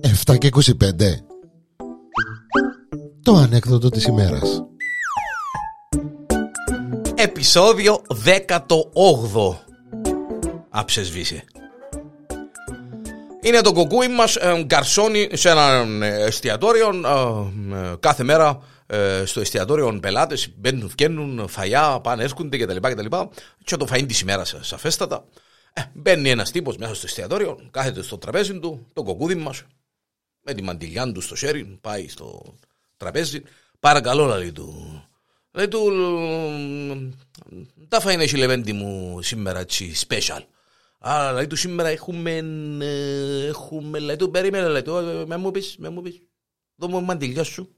Εφτά και 25 Το ανέκδοτο της ημέρας. Επισόδιο 18 Αψεσβήσε Είναι το κοκκούι μας ε, γκαρσόνι σε ένα ε, εστιατόριο ε, ε, κάθε μέρα ε, στο εστιατόριο πελάτες μπαίνουν, βγαίνουν, φαγιά, πάνε, έρχονται κτλ. κτλ. Και το φαΐν της ημέρας σαφέστατα. Ε, μπαίνει ένας τύπος μέσα στο εστιατόριο, κάθεται στο τραπέζι του, το κοκκούδι μας, με τη μαντιλιά του στο χέρι, πάει στο τραπέζι. Παρακαλώ, λέει του. Λέει του, τα φαΐν έχει λεβέντη μου σήμερα έτσι special. Άρα, λέει του σήμερα έχουμε, ε, έχουμε, λέει του, περίμενε, λέει του, «Ε, με μου πεις, με μου πεις, δω μου μαντιλιά σου.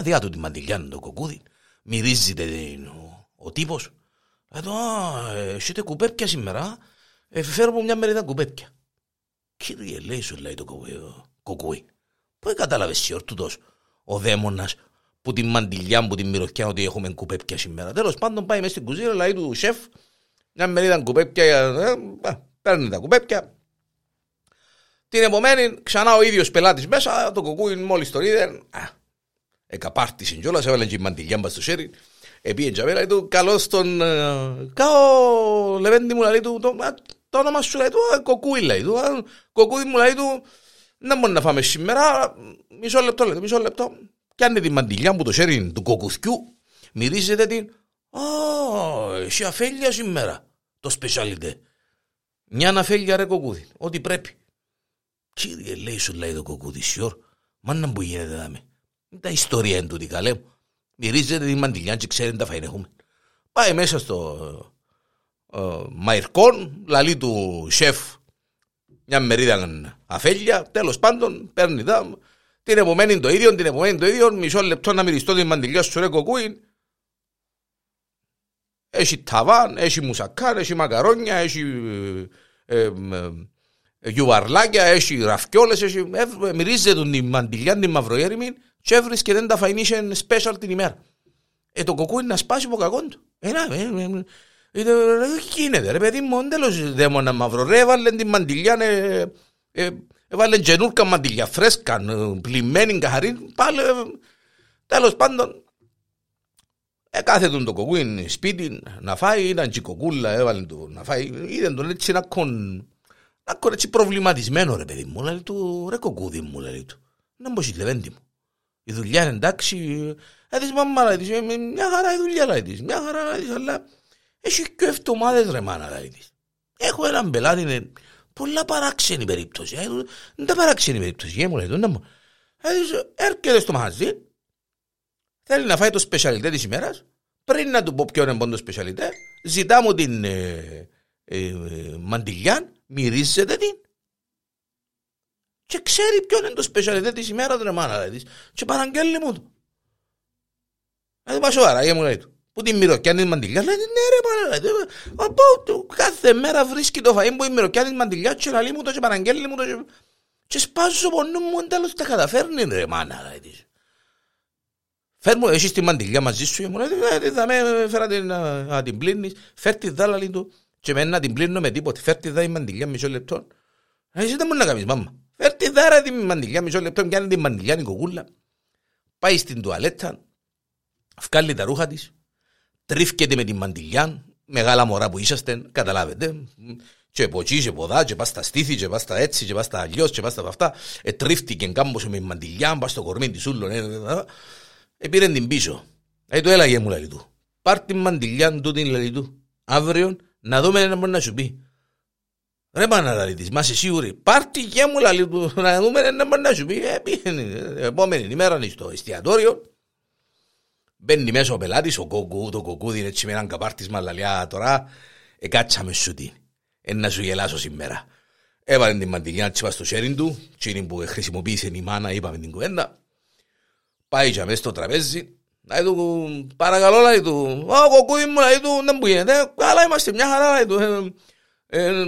Αδειά του τη μαντιλιά το κοκκούδι. Μυρίζεται ο, ο τύπος. Εδώ, έχετε κουπέπια σήμερα. Ε, φέρω μου μια μερίδα κουπέπια. Κύριε, λέει σου, λέει το κοκκούι. Πού κατάλαβες σιορτούτο ο δαίμονας που τη μαντιλιά που την μυρωκιά ότι έχουμε κουπέπια σήμερα. Τέλος πάντων πάει μέσα στην κουζίνα, λέει του σεφ, μια μερίδα κουπέπια, ε, ε, παίρνει τα κουπέπια. Την επομένη, ξανά ο ίδιος πελάτης μέσα, το κοκκούι μόλις το είδε, εκαπάρτησε κιόλας, έβαλε και η μαντιλιά μπας στο χέρι, επίε τζαβέλα, του καλώς τον, ε, κάω λεβέντη μου, λέει του, το, το όνομα σου, λέει του, κοκούι, λέει του, κοκούι μου, λέει του, δεν μπορεί να φάμε σήμερα, μισό λεπτό, λέει του, μισό λεπτό, κάνει τη μαντιλιά μου το χέρι του κοκουθιού, μυρίζεται την, α, εσύ αφέλεια σήμερα, το σπεσιαλιτέ. Μια αναφέλεια ρε κοκούδι, ό,τι πρέπει. Κύριε, λέει σου, λέει το κοκούδι, σιόρ, μάνα που γίνεται δάμε. Τα ιστορία είναι τούτη καλέ μου. Μυρίζεται τη μαντιλιά και ξέρει τα φαίνε έχουμε. Πάει μέσα στο uh, μαϊρκόν, λαλεί του σεφ μια μερίδα αφέλεια, τέλος πάντων παίρνει τα, την επομένη το ίδιο, την επομένη το ίδιο, μισό λεπτό να μυριστώ την μαντιλιά σου ρε κοκούιν. Έχει ταβάν, έχει μουσακάρ, έχει μακαρόνια, έχει ε, ε, ε, γιουβαρλάκια, έχει ραφκιόλες, έχει, ε, μυρίζεται την μαντιλιά την μαυροέρημη και έβρισκε δεν τα φαϊνίσεν special την ημέρα. Ε, το κοκκούι να σπάσει από κακόν του. Ε, να, ε, ε, ε, ε, γίνεται ρε παιδί μου, τέλος δαίμονα μαύρο. Ρε, έβαλε την μαντιλιά, ε, ε, έβαλε τζενούρκα μαντιλιά, φρέσκα, πλημμένη καθαρή, πάλι, τέλος πάντων, ε, κάθετον το κοκκούι σπίτι να φάει, ήταν και κοκκούλα, έβαλε το να φάει, είδαν τον έτσι να κον, να κον έτσι προβληματισμένο ρε παιδί μου, λέει του, ρε κοκκούδι μου, λέει του, να μπω λεβέντη μου. Η δουλειά είναι εντάξει. Έτσι μαμά λέει της, μια χαρά η δουλειά λέει της, μια χαρά λέει της, αλλά έχει και εβδομάδες ρε μάνα λέει της. Έχω έναν πελάτη, είναι πολλά παράξενη περίπτωση. Δεν τα παράξενη περίπτωση, μου λέει, δεν έρχεται στο μαγαζί, θέλει να φάει το σπεσιαλιτέ της ημέρας, πριν να του πω ποιο είναι το σπεσιαλιτέ, ζητά μου την ε, ε, μαντιλιά, μυρίζεται την και ξέρει ποιο είναι το σπεσιαλιτέ της ημέρας ρε μάνα δηλαδή και παραγγέλνει μου το. Δηλαδή πάει σοβαρά, μου λέει του. Που την μυρωκιάνη μαντιλιά, λέει ναι ρε μάνα δηλαδή. Από κάθε μέρα βρίσκει το φαΐν που η μυρωκιάνη μαντιλιά και λέει μου το και παραγγέλνει μου το και, και σπάζω πονού μου τέλος τα καταφέρνει ρε μάνα δηλαδή. Φέρ μου, έχεις τη μαντιλιά μαζί σου και μου λέει «Ε, θα με φέρα την, να την πλύνεις, φέρ τη δάλα λέει του και με να την πλύνω με τίποτε, φέρ τη δάλα η μαντιλιά μισό λεπτό. Εσύ δεν μπορείς να κάνεις μάμα. Φέρ τη δάρα τη μαντιλιά, μισό λεπτό, πιάνει τη μαντιλιά η κοκούλα. Πάει στην τουαλέτα, βγάλει τα ρούχα της, τρίφκεται με τη μαντιλιά, μεγάλα μωρά που είσαστε, καταλάβετε. Και ποτσί, και ποδά, και πας στα στήθη, και πας στα έτσι, και πας στα αλλιώς, και πας στα αυτά. Ε, τρίφτηκε κάμπος με μαντιλιά, πας στο κορμί της ούλων. Ε, ε, πήρε την πίσω. Ε, το έλαγε μου, λέει του. Πάρ την μαντιλιά του, την λέει του. Αύριο, να δούμε ένα μπορεί να σου πει. Ρε μάνα λαλή της, μας είσαι σίγουρη. Πάρτι και μου λαλή του, να δούμε ένα μπορεί να σου πει. Ε, πήγαινε, επόμενη ημέρα στο εστιατόριο. Μπαίνει μέσα ο πελάτης, ο κοκκού, το κοκκούδι είναι έτσι με έναν καπάρτισμα, λαλή, τώρα εκάτσαμε σου τι. Ένα σου γελάσω σήμερα. Έβαλε την μαντιλιά τσίπα στο χέρι του, τσίνη που χρησιμοποίησε η μάνα, είπαμε την κουβέντα. Πάει και μέσα στο τραπέζι, Λέει του, παρακαλώ, λέει του, ο κοκκούδι μου, λέει του, δεν μου γίνεται, καλά είμαστε μια χαρά, λέει του, ε, ε,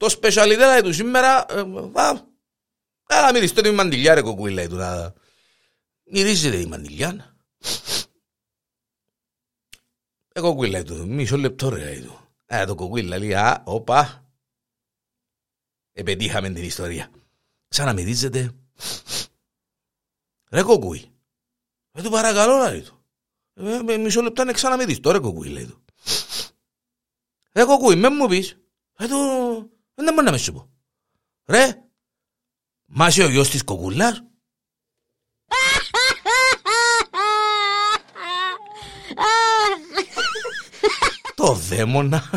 το σπεσιαλιτέ του σήμερα, να μυριστώ τη μαντιλιά ρε κοκκούι λέει του να μυρίζεται η μαντιλιά. Ε κοκκούι λέει του, μισό λεπτό ρε λέει του. Ε, το κοκκούι λέει, α, όπα. Επετύχαμε την ιστορία. Ξαναμυρίζεται. Ρε κοκκούι. Ε, του παρακαλώ, λέει του. Ε, με μισό λεπτό να ξαναμυρίσει. Τώρα κοκκούι, λέει του. Ρε κοκκούι, με μου πεις. Ε, του, δεν μπορεί να με σου πω. Ρε, μα είσαι ο γιος της κοκκούλας. Το δαίμονα.